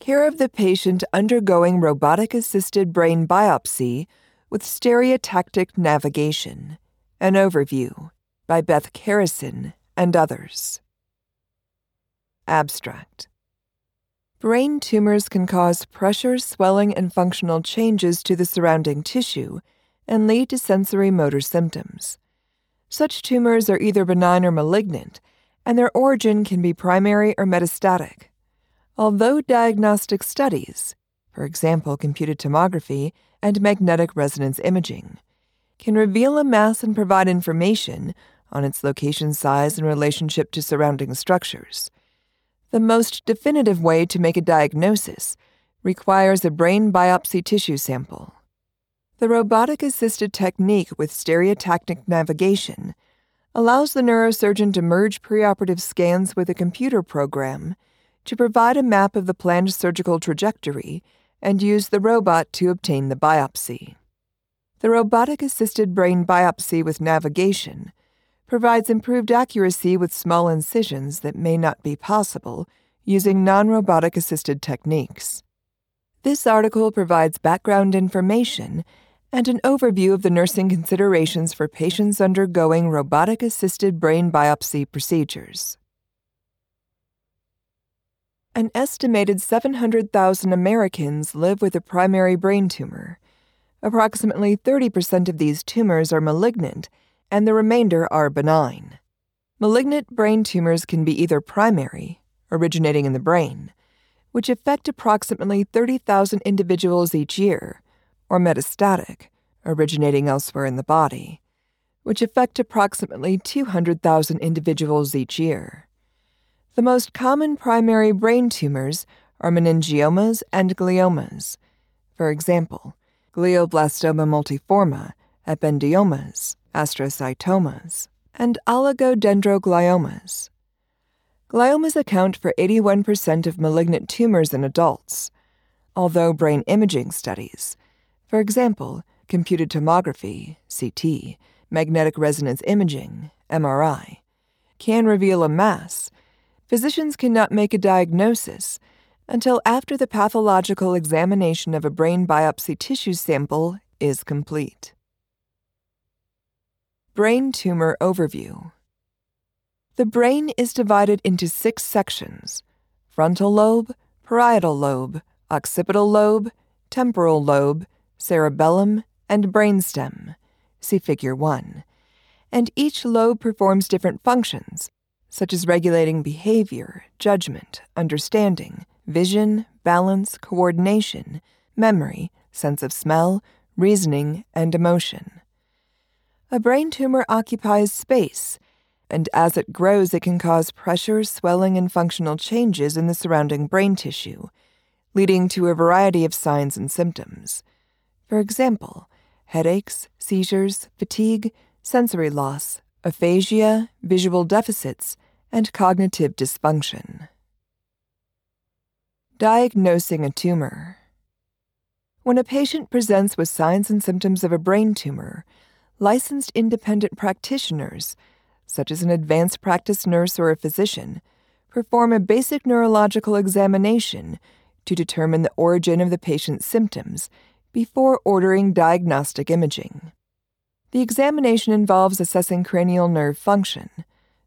Care of the patient undergoing robotic assisted brain biopsy with stereotactic navigation. An overview by Beth Carrison and others. Abstract Brain tumors can cause pressure, swelling, and functional changes to the surrounding tissue and lead to sensory motor symptoms. Such tumors are either benign or malignant, and their origin can be primary or metastatic. Although diagnostic studies, for example, computed tomography and magnetic resonance imaging, can reveal a mass and provide information on its location, size, and relationship to surrounding structures, the most definitive way to make a diagnosis requires a brain biopsy tissue sample. The robotic assisted technique with stereotactic navigation allows the neurosurgeon to merge preoperative scans with a computer program to provide a map of the planned surgical trajectory and use the robot to obtain the biopsy. The robotic assisted brain biopsy with navigation provides improved accuracy with small incisions that may not be possible using non robotic assisted techniques. This article provides background information and an overview of the nursing considerations for patients undergoing robotic assisted brain biopsy procedures. An estimated 700,000 Americans live with a primary brain tumor. Approximately 30% of these tumors are malignant and the remainder are benign. Malignant brain tumors can be either primary, originating in the brain, which affect approximately 30,000 individuals each year, or metastatic, originating elsewhere in the body, which affect approximately 200,000 individuals each year. The most common primary brain tumors are meningiomas and gliomas. For example, glioblastoma multiforme, ependymomas, astrocytomas, and oligodendrogliomas. Gliomas account for 81% of malignant tumors in adults, although brain imaging studies, for example, computed tomography, CT, magnetic resonance imaging, MRI, can reveal a mass, physicians cannot make a diagnosis until after the pathological examination of a brain biopsy tissue sample is complete. Brain Tumor Overview The brain is divided into six sections frontal lobe, parietal lobe, occipital lobe, temporal lobe, cerebellum, and brainstem. See Figure 1. And each lobe performs different functions, such as regulating behavior, judgment, understanding, vision, balance, coordination, memory, sense of smell, reasoning, and emotion. A brain tumor occupies space, and as it grows, it can cause pressure, swelling, and functional changes in the surrounding brain tissue, leading to a variety of signs and symptoms. For example, headaches, seizures, fatigue, sensory loss, aphasia, visual deficits, and cognitive dysfunction. Diagnosing a tumor. When a patient presents with signs and symptoms of a brain tumor, licensed independent practitioners, such as an advanced practice nurse or a physician, perform a basic neurological examination to determine the origin of the patient's symptoms before ordering diagnostic imaging. The examination involves assessing cranial nerve function,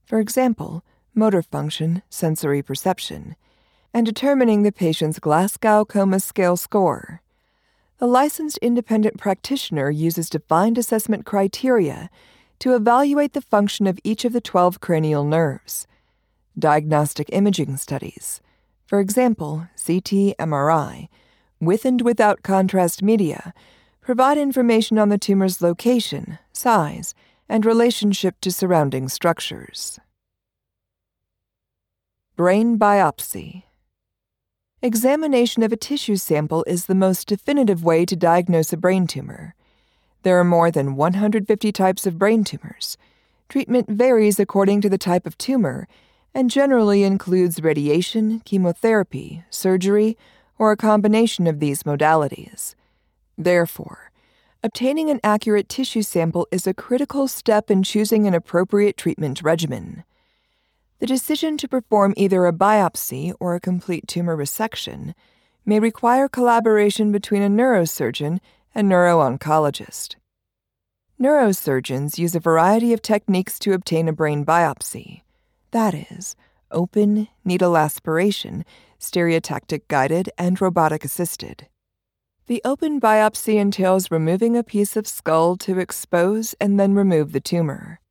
for example, motor function, sensory perception, and determining the patient's Glasgow Coma Scale score. A licensed independent practitioner uses defined assessment criteria to evaluate the function of each of the 12 cranial nerves. Diagnostic imaging studies, for example, CT MRI, with and without contrast media, provide information on the tumor's location, size, and relationship to surrounding structures. Brain biopsy. Examination of a tissue sample is the most definitive way to diagnose a brain tumor. There are more than 150 types of brain tumors. Treatment varies according to the type of tumor and generally includes radiation, chemotherapy, surgery, or a combination of these modalities. Therefore, obtaining an accurate tissue sample is a critical step in choosing an appropriate treatment regimen. The decision to perform either a biopsy or a complete tumor resection may require collaboration between a neurosurgeon and neuro-oncologist. Neurosurgeons use a variety of techniques to obtain a brain biopsy. That is, open, needle aspiration, stereotactic guided, and robotic assisted. The open biopsy entails removing a piece of skull to expose and then remove the tumor.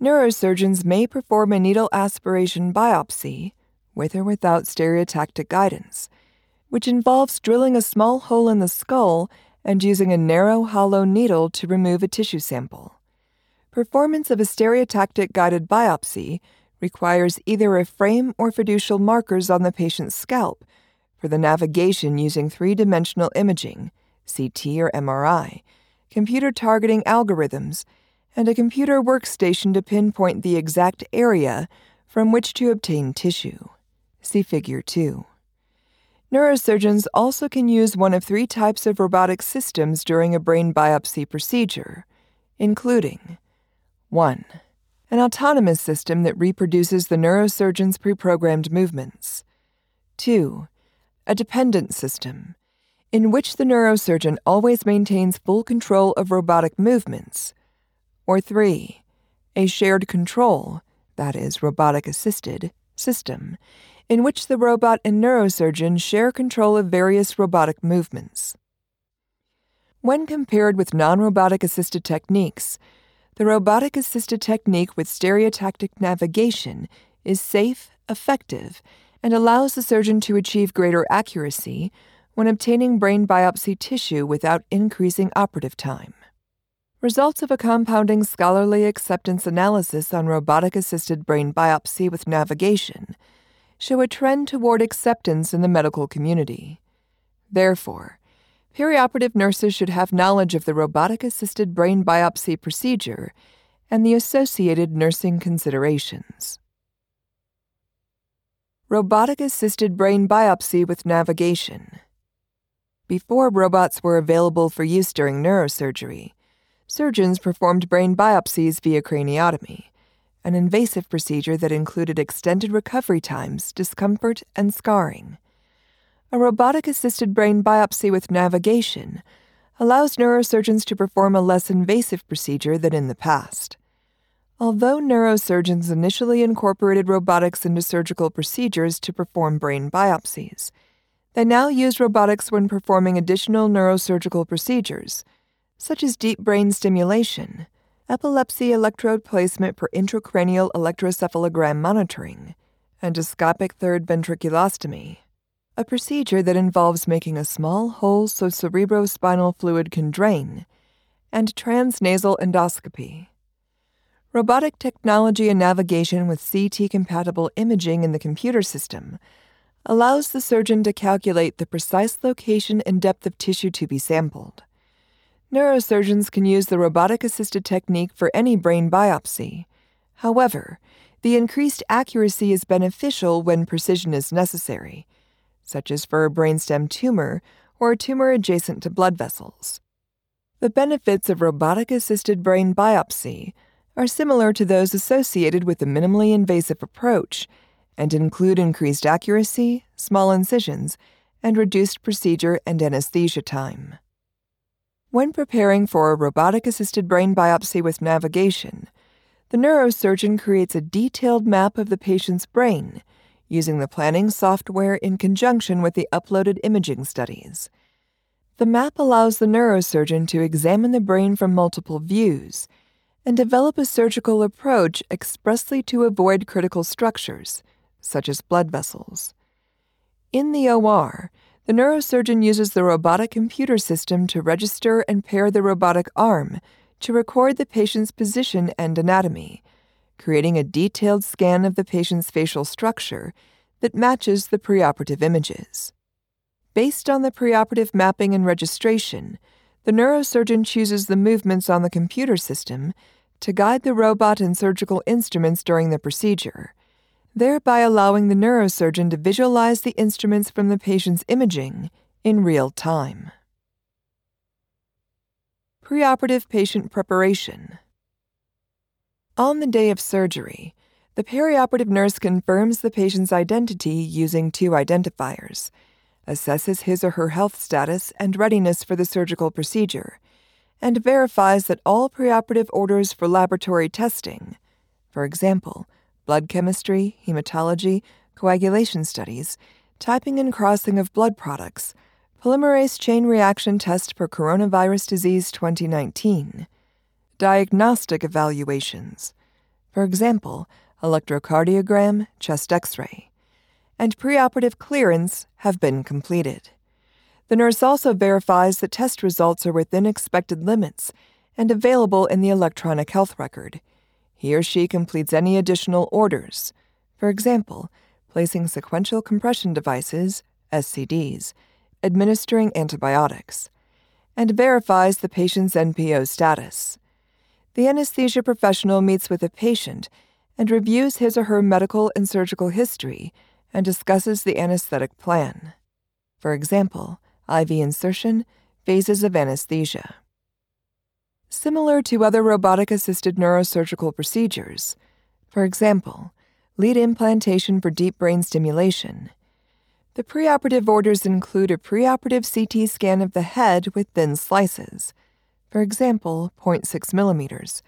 Neurosurgeons may perform a needle aspiration biopsy, with or without stereotactic guidance, which involves drilling a small hole in the skull and using a narrow hollow needle to remove a tissue sample. Performance of a stereotactic guided biopsy requires either a frame or fiducial markers on the patient's scalp for the navigation using three dimensional imaging, CT or MRI, computer targeting algorithms, and a computer workstation to pinpoint the exact area from which to obtain tissue. See Figure 2. Neurosurgeons also can use one of three types of robotic systems during a brain biopsy procedure, including 1 an autonomous system that reproduces the neurosurgeon's pre-programmed movements. 2. A dependent system, in which the neurosurgeon always maintains full control of robotic movements. Or 3. A shared control, that is, robotic assisted, system, in which the robot and neurosurgeon share control of various robotic movements. When compared with non robotic assisted techniques, the robotic assisted technique with stereotactic navigation is safe, effective, and allows the surgeon to achieve greater accuracy when obtaining brain biopsy tissue without increasing operative time. Results of a compounding scholarly acceptance analysis on robotic assisted brain biopsy with navigation show a trend toward acceptance in the medical community. Therefore, perioperative nurses should have knowledge of the robotic assisted brain biopsy procedure and the associated nursing considerations. Robotic assisted brain biopsy with navigation. Before robots were available for use during neurosurgery, surgeons performed brain biopsies via craniotomy, an invasive procedure that included extended recovery times, discomfort, and scarring a robotic assisted brain biopsy with navigation allows neurosurgeons to perform a less invasive procedure than in the past. Although neurosurgeons initially incorporated robotics into surgical procedures to perform brain biopsies, they now use robotics when performing additional neurosurgical procedures, such as deep brain stimulation, epilepsy electrode placement for intracranial electroencephalogram monitoring, endoscopic third ventriculostomy, a procedure that involves making a small hole so cerebrospinal fluid can drain, and transnasal endoscopy. Robotic technology and navigation with CT compatible imaging in the computer system allows the surgeon to calculate the precise location and depth of tissue to be sampled. Neurosurgeons can use the robotic assisted technique for any brain biopsy. However, the increased accuracy is beneficial when precision is necessary such as for a brainstem tumor or a tumor adjacent to blood vessels. The benefits of robotic assisted brain biopsy are similar to those associated with a minimally invasive approach and include increased accuracy, small incisions, and reduced procedure and anesthesia time. When preparing for a robotic assisted brain biopsy with navigation, the neurosurgeon creates a detailed map of the patient's brain using the planning software in conjunction with the uploaded imaging studies. The map allows the neurosurgeon to examine the brain from multiple views and develop a surgical approach expressly to avoid critical structures, such as blood vessels. In the OR, the neurosurgeon uses the robotic computer system to register and pair the robotic arm to record the patient's position and anatomy creating a detailed scan of the patient's facial structure that matches the preoperative images. Based on the preoperative mapping and registration, the neurosurgeon chooses the movements on the computer system to guide the robot and surgical instruments during the procedure, thereby allowing the neurosurgeon to visualize the instruments from the patient's imaging in real time. Preoperative patient preparation. On the day of surgery, the perioperative nurse confirms the patient's identity using two identifiers assesses his or her health status and readiness for the surgical procedure, and verifies that all preoperative orders for laboratory testing, for example, blood chemistry, hematology, coagulation studies, typing and crossing of blood products, polymerase chain reaction test for coronavirus disease 2019, diagnostic evaluations, for example, electrocardiogram, chest x ray, and preoperative clearance have been completed. The nurse also verifies that test results are within expected limits and available in the electronic health record. He or she completes any additional orders, for example, placing sequential compression devices, SCDs, administering antibiotics, and verifies the patient's NPO status. The anesthesia professional meets with the patient and reviews his or her medical and surgical history and discusses the anesthetic plan. For example, IV insertion, phases of anesthesia. Similar to other robotic assisted neurosurgical procedures, for example, lead implantation for deep brain stimulation, the preoperative orders include a preoperative CT scan of the head with thin slices, for example, 0.6 millimeters,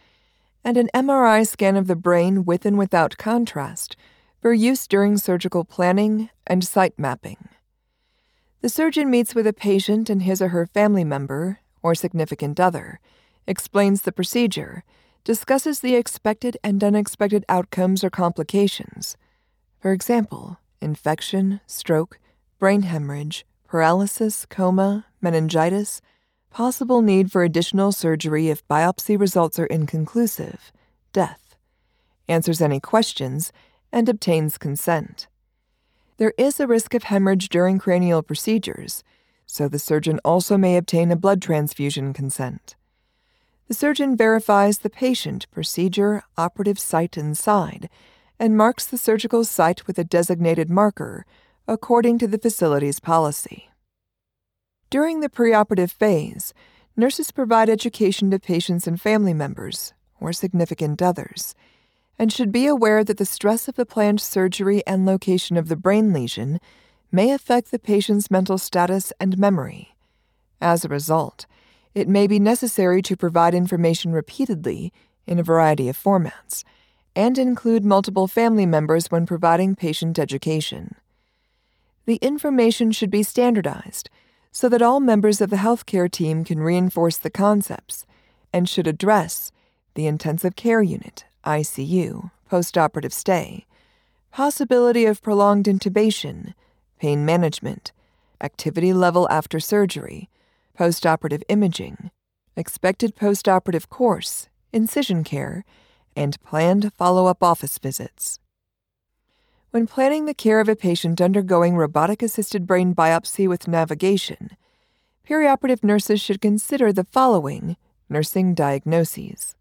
and an MRI scan of the brain with and without contrast for use during surgical planning and site mapping. The surgeon meets with a patient and his or her family member or significant other, explains the procedure, discusses the expected and unexpected outcomes or complications. For example, infection, stroke, brain hemorrhage, paralysis, coma, meningitis, possible need for additional surgery if biopsy results are inconclusive, death, answers any questions, and obtains consent. There is a risk of hemorrhage during cranial procedures, so the surgeon also may obtain a blood transfusion consent. The surgeon verifies the patient, procedure, operative site, and side, and marks the surgical site with a designated marker according to the facility's policy. During the preoperative phase, nurses provide education to patients and family members, or significant others, and should be aware that the stress of the planned surgery and location of the brain lesion may affect the patient's mental status and memory. As a result, it may be necessary to provide information repeatedly in a variety of formats and include multiple family members when providing patient education. The information should be standardized so that all members of the healthcare team can reinforce the concepts and should address the intensive care unit ICU, postoperative stay, possibility of prolonged intubation, pain management, activity level after surgery, postoperative imaging, expected postoperative course, incision care, and planned follow up office visits. When planning the care of a patient undergoing robotic assisted brain biopsy with navigation, perioperative nurses should consider the following nursing diagnoses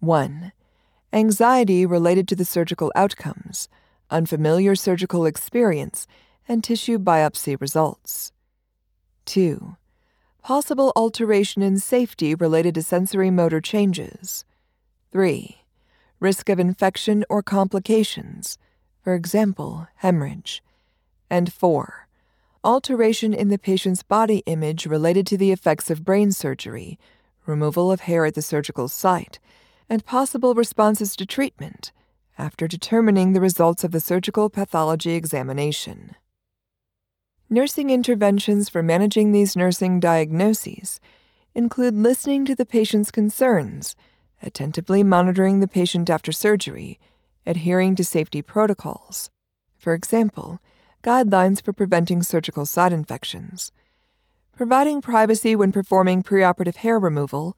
1 anxiety related to the surgical outcomes, unfamiliar surgical experience, and tissue biopsy results. 2. Possible alteration in safety related to sensory motor changes. 3. Risk of infection or complications, for example, hemorrhage. And 4. Alteration in the patient's body image related to the effects of brain surgery, removal of hair at the surgical site, and possible responses to treatment after determining the results of the surgical pathology examination. Nursing interventions for managing these nursing diagnoses include listening to the patient's concerns, attentively monitoring the patient after surgery, adhering to safety protocols. For example, guidelines for preventing surgical site infections, providing privacy when performing preoperative hair removal,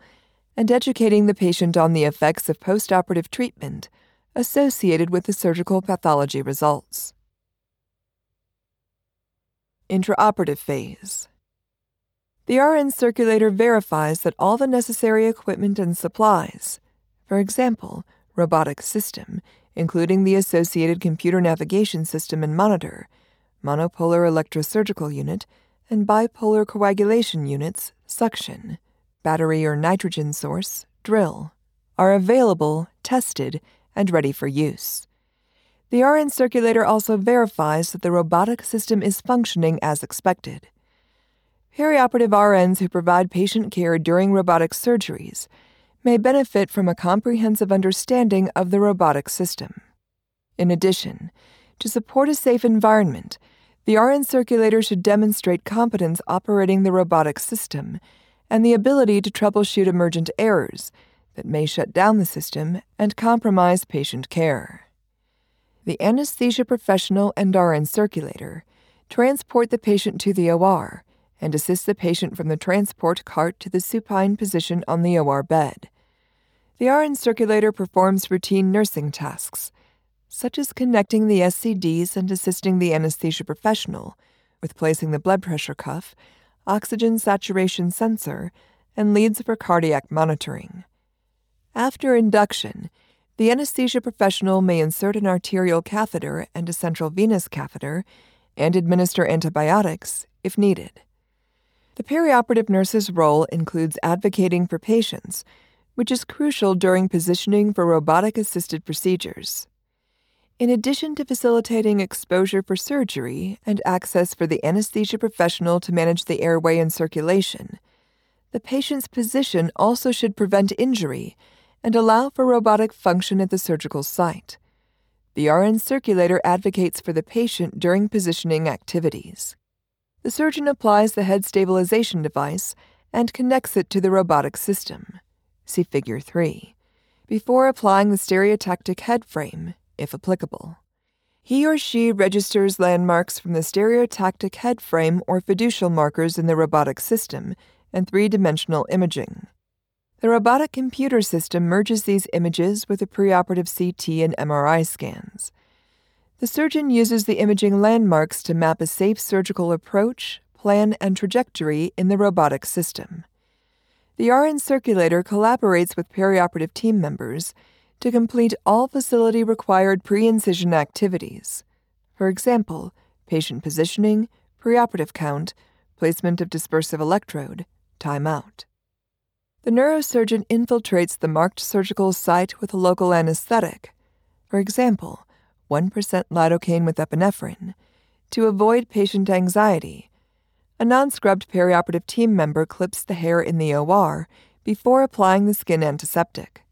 and educating the patient on the effects of postoperative treatment associated with the surgical pathology results. Intraoperative phase. The RN circulator verifies that all the necessary equipment and supplies, for example, robotic system, including the associated computer navigation system and monitor, monopolar electrosurgical unit, and bipolar coagulation units, suction, battery or nitrogen source, drill, are available, tested, and ready for use. The RN circulator also verifies that the robotic system is functioning as expected. Perioperative RNs who provide patient care during robotic surgeries may benefit from a comprehensive understanding of the robotic system. In addition, to support a safe environment, the RN circulator should demonstrate competence operating the robotic system and the ability to troubleshoot emergent errors that may shut down the system and compromise patient care. The anesthesia professional and RN circulator transport the patient to the OR and assist the patient from the transport cart to the supine position on the OR bed. The RN circulator performs routine nursing tasks, such as connecting the SCDs and assisting the anesthesia professional with placing the blood pressure cuff, oxygen saturation sensor, and leads for cardiac monitoring. After induction, the anesthesia professional may insert an arterial catheter and a central venous catheter and administer antibiotics if needed. The perioperative nurse's role includes advocating for patients, which is crucial during positioning for robotic assisted procedures. In addition to facilitating exposure for surgery and access for the anesthesia professional to manage the airway and circulation, the patient's position also should prevent injury and allow for robotic function at the surgical site. The RN circulator advocates for the patient during positioning activities. The surgeon applies the head stabilization device and connects it to the robotic system. See Figure 3. Before applying the stereotactic head frame, if applicable. He or she registers landmarks from the stereotactic head frame or fiducial markers in the robotic system and three dimensional imaging. The robotic computer system merges these images with the preoperative CT and MRI scans. The surgeon uses the imaging landmarks to map a safe surgical approach, plan, and trajectory in the robotic system. The RN circulator collaborates with perioperative team members to complete all facility required pre incision activities. For example, patient positioning, preoperative count, placement of dispersive electrode, timeout. The neurosurgeon infiltrates the marked surgical site with a local anesthetic, for example, 1% lidocaine with epinephrine, to avoid patient anxiety. A non scrubbed perioperative team member clips the hair in the OR before applying the skin antiseptic.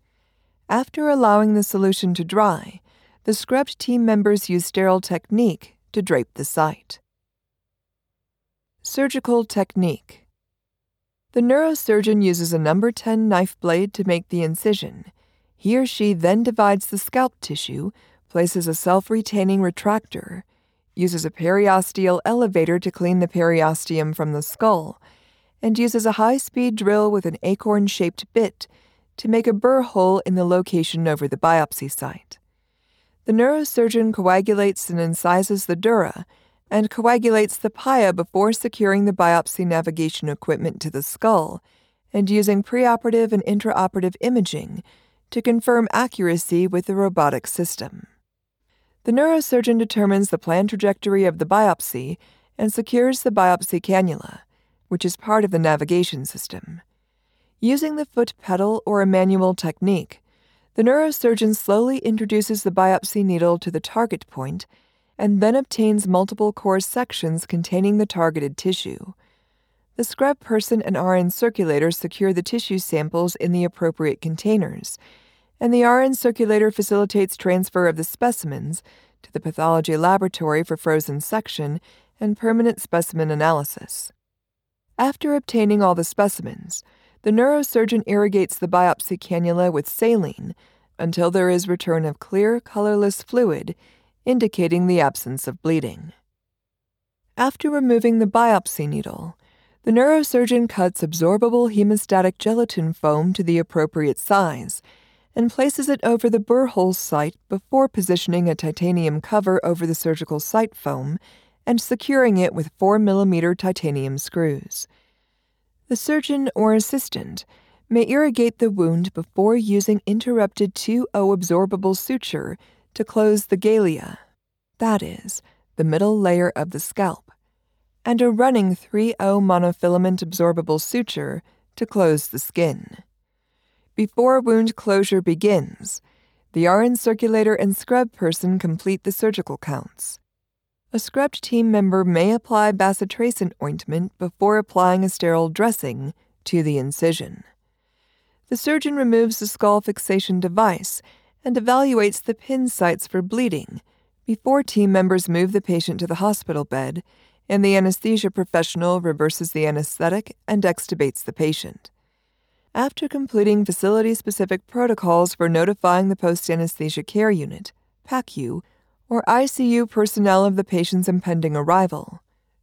After allowing the solution to dry, the scrubbed team members use sterile technique to drape the site. Surgical technique the neurosurgeon uses a number 10 knife blade to make the incision. He or she then divides the scalp tissue, places a self retaining retractor, uses a periosteal elevator to clean the periosteum from the skull, and uses a high speed drill with an acorn shaped bit to make a burr hole in the location over the biopsy site. The neurosurgeon coagulates and incises the dura and coagulates the pia before securing the biopsy navigation equipment to the skull and using preoperative and intraoperative imaging to confirm accuracy with the robotic system. The neurosurgeon determines the planned trajectory of the biopsy and secures the biopsy cannula, which is part of the navigation system. Using the foot pedal or a manual technique, the neurosurgeon slowly introduces the biopsy needle to the target point and then obtains multiple core sections containing the targeted tissue. The scrub person and RN circulator secure the tissue samples in the appropriate containers, and the RN circulator facilitates transfer of the specimens to the pathology laboratory for frozen section and permanent specimen analysis. After obtaining all the specimens, the neurosurgeon irrigates the biopsy cannula with saline until there is return of clear, colorless fluid indicating the absence of bleeding. After removing the biopsy needle, the neurosurgeon cuts absorbable hemostatic gelatin foam to the appropriate size and places it over the burr hole site before positioning a titanium cover over the surgical site foam and securing it with 4 mm titanium screws. The surgeon or assistant may irrigate the wound before using interrupted 2O absorbable suture to close the galea, that is, the middle layer of the scalp, and a running 3O monofilament absorbable suture to close the skin. Before wound closure begins, The RN circulator and scrub person complete the surgical counts. A scrubbed team member may apply bacitracin ointment before applying a sterile dressing to the incision. The surgeon removes the skull fixation device and evaluates the pin sites for bleeding before team members move the patient to the hospital bed and the anesthesia professional reverses the anesthetic and extubates the patient. After completing facility specific protocols for notifying the post anesthesia care unit, PACU, or ICU personnel of the patient's impending arrival,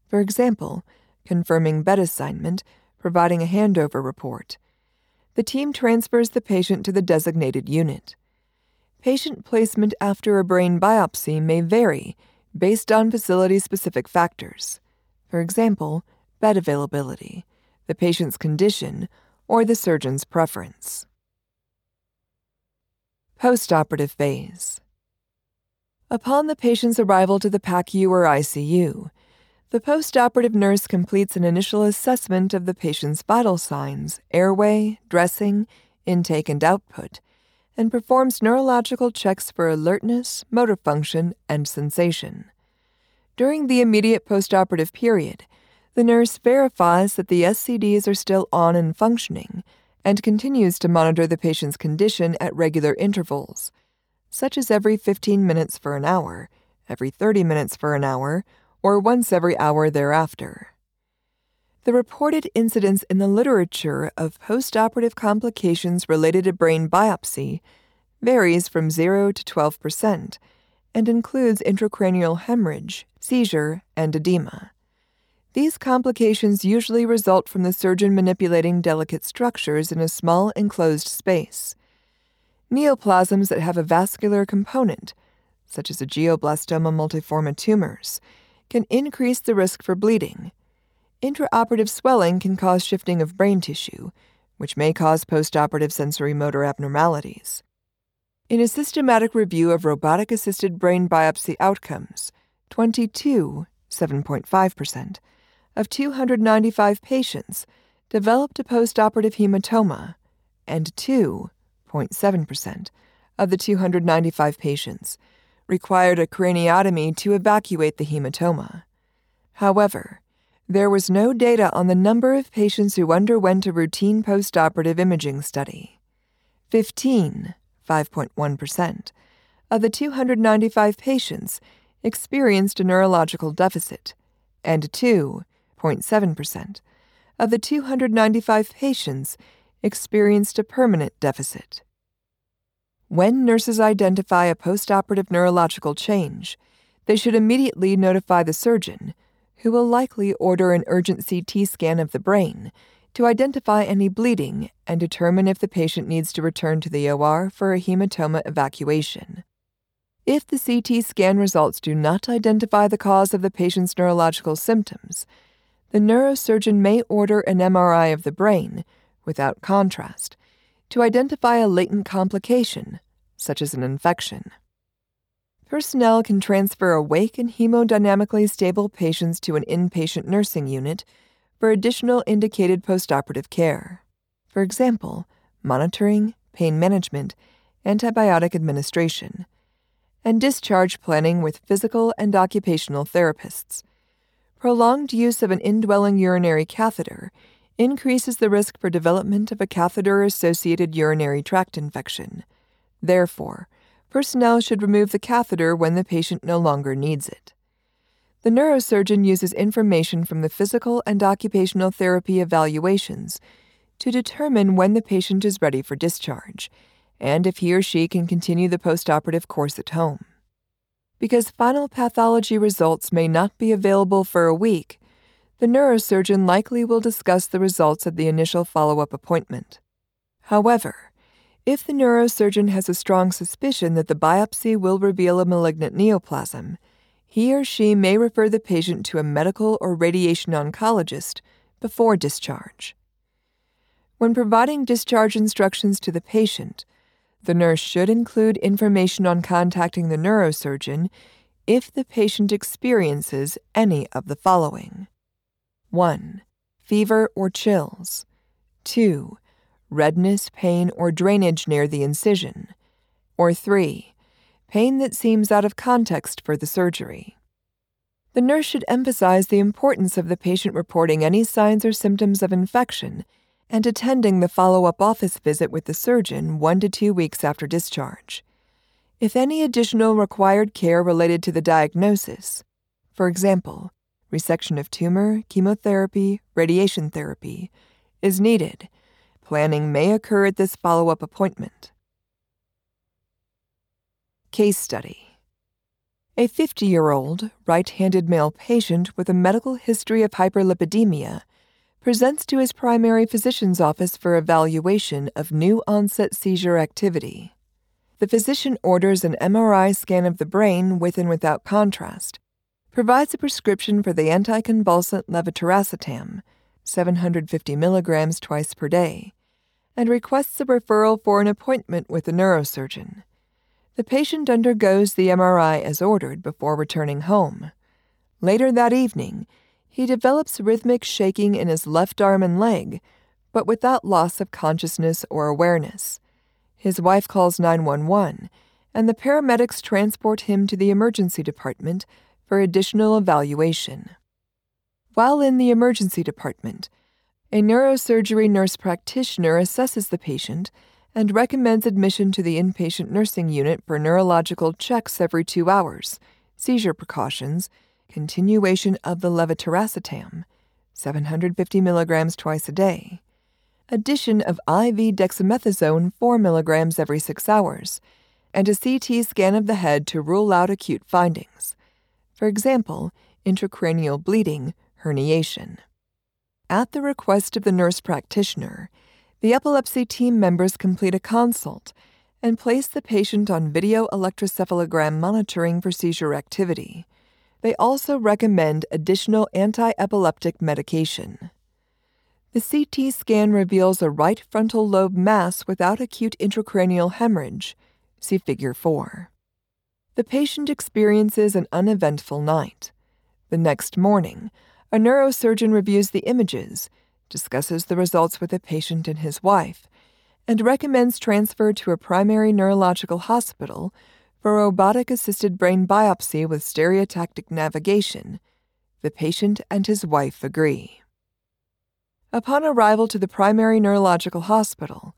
for example, confirming bed assignment, providing a handover report, the team transfers the patient to the designated unit. Patient placement after a brain biopsy may vary based on facility specific factors. For example, bed availability, the patient's condition, or the surgeon's preference. Postoperative phase. Upon the patient's arrival to the PACU or ICU, the postoperative nurse completes an initial assessment of the patient's vital signs, airway, dressing, intake, and output, and performs neurological checks for alertness, motor function, and sensation. During the immediate postoperative period, the nurse verifies that the SCDs are still on and functioning and continues to monitor the patient's condition at regular intervals, such as every 15 minutes for an hour, every 30 minutes for an hour, or once every hour thereafter. The reported incidence in the literature of postoperative complications related to brain biopsy varies from 0 to 12 percent and includes intracranial hemorrhage, seizure, and edema. These complications usually result from the surgeon manipulating delicate structures in a small enclosed space. Neoplasms that have a vascular component, such as a glioblastoma multiforme tumors, can increase the risk for bleeding. Intraoperative swelling can cause shifting of brain tissue, which may cause postoperative sensory motor abnormalities. In a systematic review of robotic assisted brain biopsy outcomes, 22, 7.5%, of 295 patients developed a postoperative hematoma, and 2.7% of the 295 patients required a craniotomy to evacuate the hematoma. However, there was no data on the number of patients who underwent a routine postoperative imaging study. 15 5.1%, of the 295 patients experienced a neurological deficit, and 2.7% of the 295 patients experienced a permanent deficit. When nurses identify a postoperative neurological change, they should immediately notify the surgeon, who will likely order an urgent CT scan of the brain to identify any bleeding and determine if the patient needs to return to the OR for a hematoma evacuation. If the CT scan results do not identify the cause of the patient's neurological symptoms, the neurosurgeon may order an MRI of the brain, without contrast, to identify a latent complication, such as an infection. Personnel can transfer awake and hemodynamically stable patients to an inpatient nursing unit for additional indicated postoperative care. For example, monitoring, pain management, antibiotic administration, and discharge planning with physical and occupational therapists. Prolonged use of an indwelling urinary catheter increases the risk for development of a catheter associated urinary tract infection. Therefore, personnel should remove the catheter when the patient no longer needs it. The neurosurgeon uses information from the physical and occupational therapy evaluations to determine when the patient is ready for discharge and if he or she can continue the postoperative course at home. Because final pathology results may not be available for a week, the neurosurgeon likely will discuss the results at the initial follow up appointment. However, if the neurosurgeon has a strong suspicion that the biopsy will reveal a malignant neoplasm, he or she may refer the patient to a medical or radiation oncologist before discharge. When providing discharge instructions to the patient, the nurse should include information on contacting the neurosurgeon if the patient experiences any of the following 1. Fever or chills. 2. Redness, pain, or drainage near the incision. Or 3. Pain that seems out of context for the surgery. The nurse should emphasize the importance of the patient reporting any signs or symptoms of infection and attending the follow up office visit with the surgeon one to two weeks after discharge. If any additional required care related to the diagnosis, for example, resection of tumor, chemotherapy, radiation therapy, is needed, planning may occur at this follow up appointment. Case Study A 50 year old, right handed male patient with a medical history of hyperlipidemia presents to his primary physician's office for evaluation of new onset seizure activity. The physician orders an MRI scan of the brain with and without contrast, provides a prescription for the anticonvulsant levetiracetam, 750 milligrams twice per day, and requests a referral for an appointment with a neurosurgeon. The patient undergoes the MRI as ordered before returning home. Later that evening, he develops rhythmic shaking in his left arm and leg, but without loss of consciousness or awareness. His wife calls 911, and the paramedics transport him to the emergency department for additional evaluation. While in the emergency department, a neurosurgery nurse practitioner assesses the patient and recommends admission to the inpatient nursing unit for neurological checks every two hours, seizure precautions, continuation of the levetiracetam, 750 milligrams twice a day, addition of IV dexamethasone 4 milligrams every six hours, and a CT scan of the head to rule out acute findings. For example, intracranial bleeding, herniation. At the request of the nurse practitioner, the epilepsy team members complete a consult and place the patient on video electrocephalogram monitoring for seizure activity. They also recommend additional anti epileptic medication. The CT scan reveals a right frontal lobe mass without acute intracranial hemorrhage. See Figure 4. The patient experiences an uneventful night. The next morning, a neurosurgeon reviews the images, discusses the results with the patient and his wife, and recommends transfer to a primary neurological hospital for robotic assisted brain biopsy with stereotactic navigation. The patient and his wife agree. Upon arrival to the primary neurological hospital,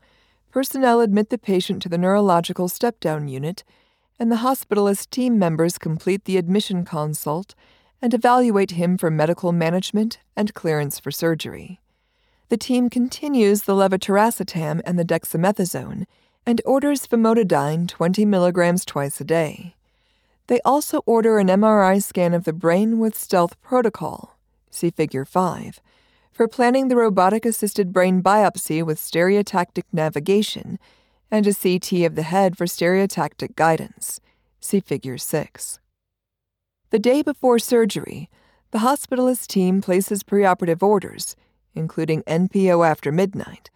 personnel admit the patient to the neurological step down unit, and the hospitalist team members complete the admission consult and evaluate him for medical management and clearance for surgery. The team continues the levetiracetam and the dexamethasone and orders famotidine 20 milligrams twice a day. They also order an MRI scan of the brain with stealth protocol, see Figure 5, for planning the robotic assisted brain biopsy with stereotactic navigation and a CT of the head for stereotactic guidance, see Figure 6. The day before surgery, the hospitalist team places preoperative orders, including NPO after midnight,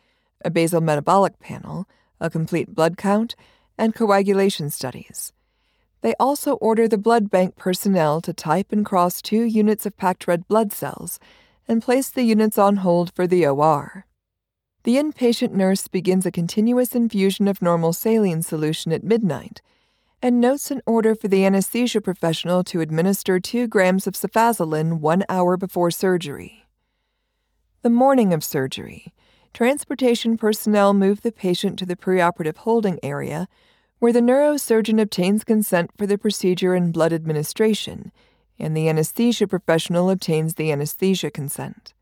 a basal metabolic panel, a complete blood count, and coagulation studies. They also order the blood bank personnel to type and cross two units of packed red blood cells and place the units on hold for the OR. The inpatient nurse begins a continuous infusion of normal saline solution at midnight and notes an order for the anesthesia professional to administer 2 grams of cefazolin one hour before surgery. The morning of surgery, transportation personnel move the patient to the preoperative holding area, where the neurosurgeon obtains consent for the procedure and blood administration, and the anesthesia professional obtains the anesthesia consent.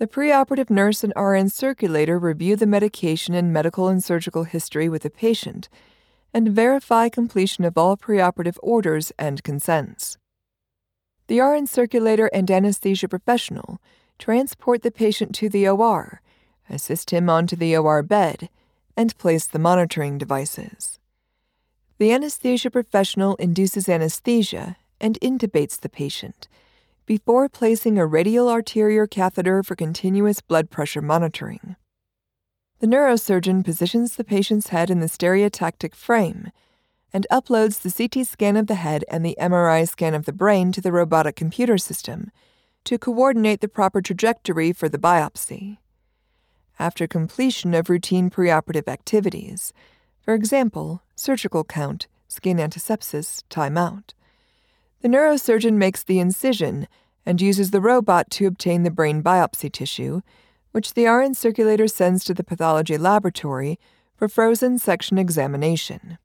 The preoperative nurse and RN circulator review the medication and medical and surgical history with the patient and verify completion of all preoperative orders and consents. The RN circulator and anesthesia professional transport the patient to the OR assist him onto the OR bed, and place the monitoring devices. The anesthesia professional induces anesthesia and intubates the patient before placing a radial arterial catheter for continuous blood pressure monitoring. The neurosurgeon positions the patient's head in the stereotactic frame and uploads the CT scan of the head and the MRI scan of the brain to the robotic computer system to coordinate the proper trajectory for the biopsy after completion of routine preoperative activities, for example, surgical count, skin antisepsis, timeout. The neurosurgeon makes the incision and uses the robot to obtain the brain biopsy tissue, which the RN circulator sends to the pathology laboratory for frozen section examination.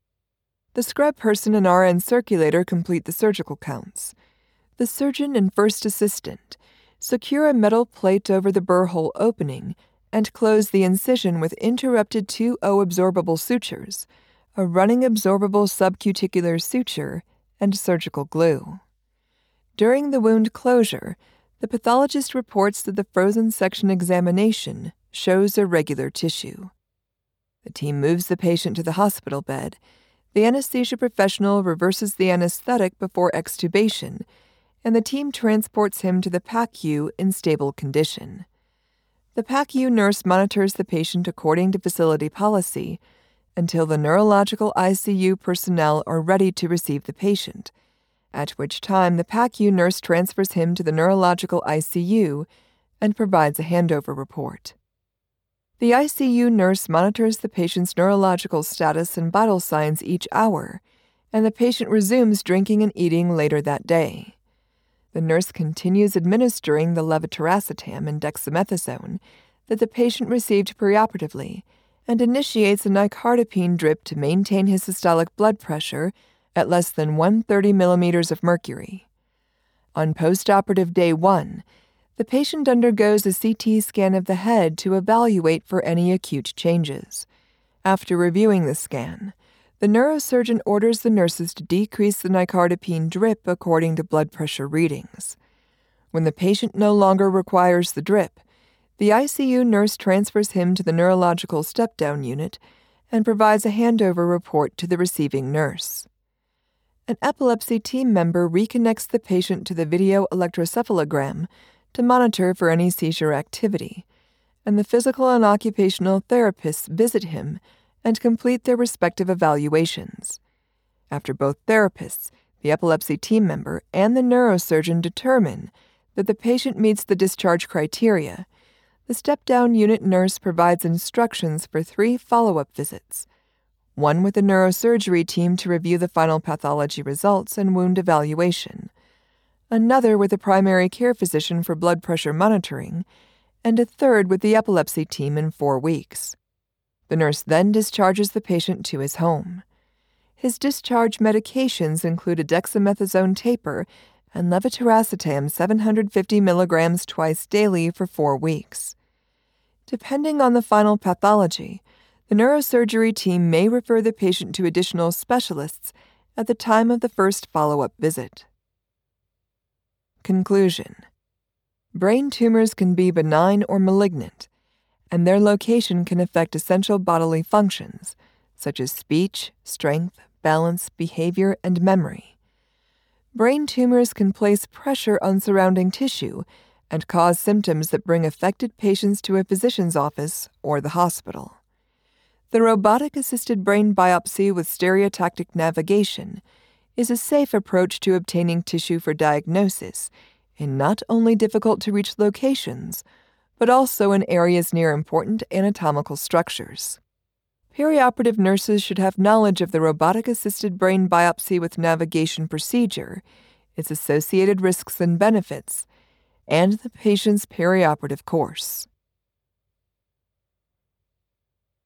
The scrub person and RN circulator complete the surgical counts. The surgeon and first assistant secure a metal plate over the burr hole opening and close the incision with interrupted 2O absorbable sutures, a running absorbable subcuticular suture, and surgical glue. During the wound closure, the pathologist reports that the frozen section examination shows irregular tissue. The team moves the patient to the hospital bed. The anesthesia professional reverses the anesthetic before extubation, and the team transports him to the PACU in stable condition. The PACU nurse monitors the patient according to facility policy until the neurological ICU personnel are ready to receive the patient at which time the PACU nurse transfers him to the neurological ICU and provides a handover report. The ICU nurse monitors the patient's neurological status and vital signs each hour, and the patient resumes drinking and eating later that day. The nurse continues administering the levetiracetam and dexamethasone that the patient received preoperatively and initiates a nicardipine drip to maintain his systolic blood pressure at less than 130 millimeters of mercury. On postoperative day one, the patient undergoes a CT scan of the head to evaluate for any acute changes. After reviewing the scan, the neurosurgeon orders the nurses to decrease the nicardipine drip according to blood pressure readings. When the patient no longer requires the drip, the ICU nurse transfers him to the neurological step down unit and provides a handover report to the receiving nurse an epilepsy team member reconnects the patient to the video electroencephalogram to monitor for any seizure activity, and the physical and occupational therapists visit him and complete their respective evaluations. After both therapists, the epilepsy team member, and the neurosurgeon determine that the patient meets the discharge criteria, the step down unit nurse provides instructions for three follow up visits one with the neurosurgery team to review the final pathology results and wound evaluation, another with the primary care physician for blood pressure monitoring, and a third with the epilepsy team in four weeks. The nurse then discharges the patient to his home. His discharge medications include a dexamethasone taper and levetiracetam 750 milligrams twice daily for four weeks. Depending on the final pathology, the neurosurgery team may refer the patient to additional specialists at the time of the first follow up visit. Conclusion Brain tumors can be benign or malignant, and their location can affect essential bodily functions such as speech, strength, balance, behavior, and memory. Brain tumors can place pressure on surrounding tissue and cause symptoms that bring affected patients to a physician's office or the hospital. The robotic assisted brain biopsy with stereotactic navigation is a safe approach to obtaining tissue for diagnosis in not only difficult to reach locations, but also in areas near important anatomical structures. Perioperative nurses should have knowledge of the robotic assisted brain biopsy with navigation procedure, its associated risks and benefits, and the patient's perioperative course.